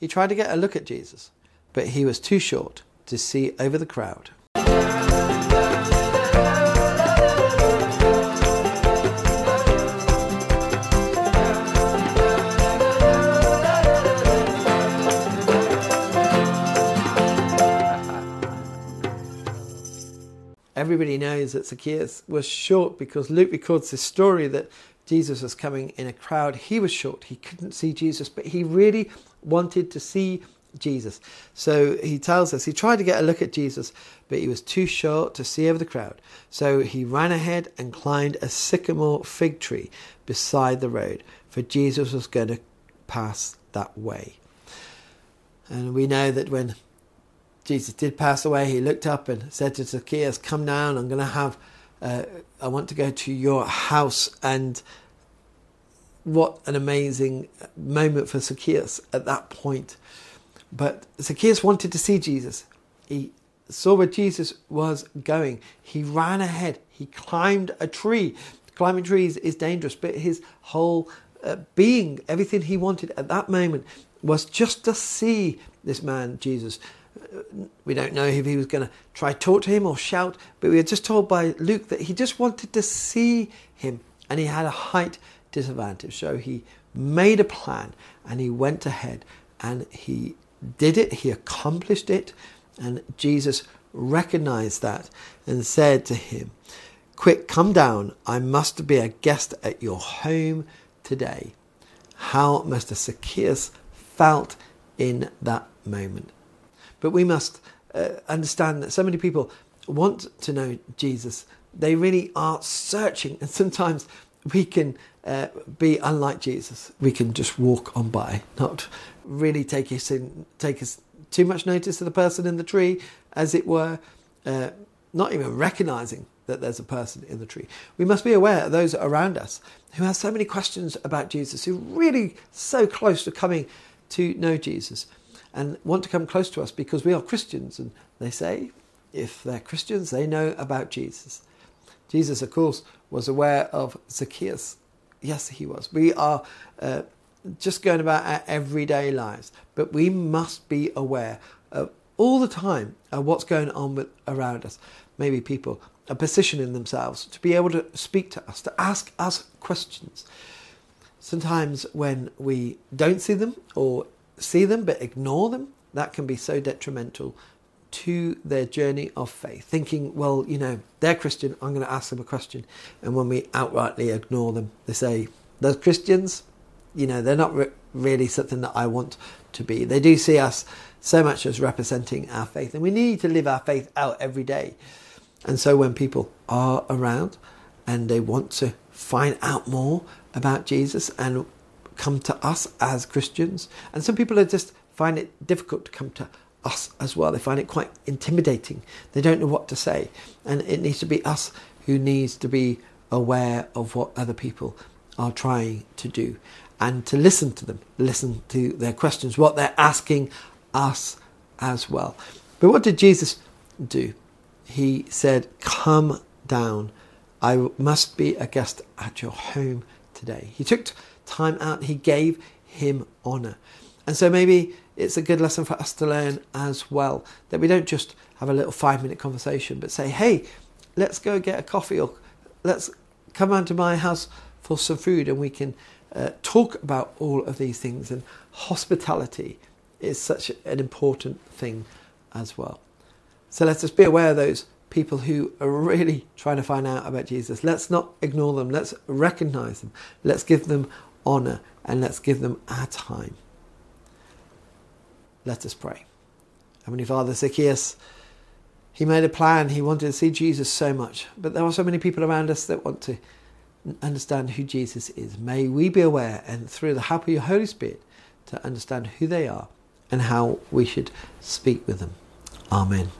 He tried to get a look at Jesus, but he was too short to see over the crowd. Everybody knows that Zacchaeus was short because Luke records this story that Jesus was coming in a crowd. He was short, he couldn't see Jesus, but he really wanted to see Jesus. So he tells us he tried to get a look at Jesus, but he was too short to see over the crowd. So he ran ahead and climbed a sycamore fig tree beside the road, for Jesus was going to pass that way. And we know that when Jesus did pass away, he looked up and said to Zacchaeus, Come down, I'm going to have, uh, I want to go to your house. And what an amazing moment for Zacchaeus at that point. But Zacchaeus wanted to see Jesus. He saw where Jesus was going. He ran ahead. He climbed a tree. Climbing trees is dangerous, but his whole uh, being, everything he wanted at that moment, was just to see this man, Jesus we don't know if he was going to try talk to him or shout, but we are just told by Luke that he just wanted to see him and he had a height disadvantage. So he made a plan and he went ahead and he did it, he accomplished it, and Jesus recognized that and said to him, Quick, come down. I must be a guest at your home today. How Mr. Zacchaeus felt in that moment. But we must uh, understand that so many people want to know Jesus. They really are searching, and sometimes we can uh, be unlike Jesus. We can just walk on by, not really take us in, take us too much notice of the person in the tree, as it were, uh, not even recognizing that there's a person in the tree. We must be aware of those around us who have so many questions about Jesus, who are really so close to coming to know Jesus and want to come close to us because we are Christians. And they say, if they're Christians, they know about Jesus. Jesus, of course, was aware of Zacchaeus. Yes, he was. We are uh, just going about our everyday lives, but we must be aware of all the time of what's going on with, around us. Maybe people are positioning themselves to be able to speak to us, to ask us questions. Sometimes when we don't see them or see them but ignore them, that can be so detrimental to their journey of faith. Thinking, well, you know, they're Christian, I'm going to ask them a question. And when we outrightly ignore them, they say, those Christians, you know, they're not re- really something that I want to be. They do see us so much as representing our faith, and we need to live our faith out every day. And so when people are around and they want to find out more about Jesus and come to us as Christians. And some people are just find it difficult to come to us as well. They find it quite intimidating. They don't know what to say. And it needs to be us who needs to be aware of what other people are trying to do and to listen to them, listen to their questions, what they're asking us as well. But what did Jesus do? He said, Come down. I must be a guest at your home today. He took time out. He gave him honor. And so maybe it's a good lesson for us to learn as well that we don't just have a little five minute conversation, but say, hey, let's go get a coffee or let's come round to my house for some food and we can uh, talk about all of these things. And hospitality is such an important thing as well. So let us just be aware of those people who are really trying to find out about Jesus. Let's not ignore them. Let's recognize them. Let's give them honor and let's give them our time. Let us pray. Heavenly Father, Zacchaeus, he made a plan. He wanted to see Jesus so much, but there are so many people around us that want to understand who Jesus is. May we be aware and through the help of your Holy Spirit to understand who they are and how we should speak with them. Amen.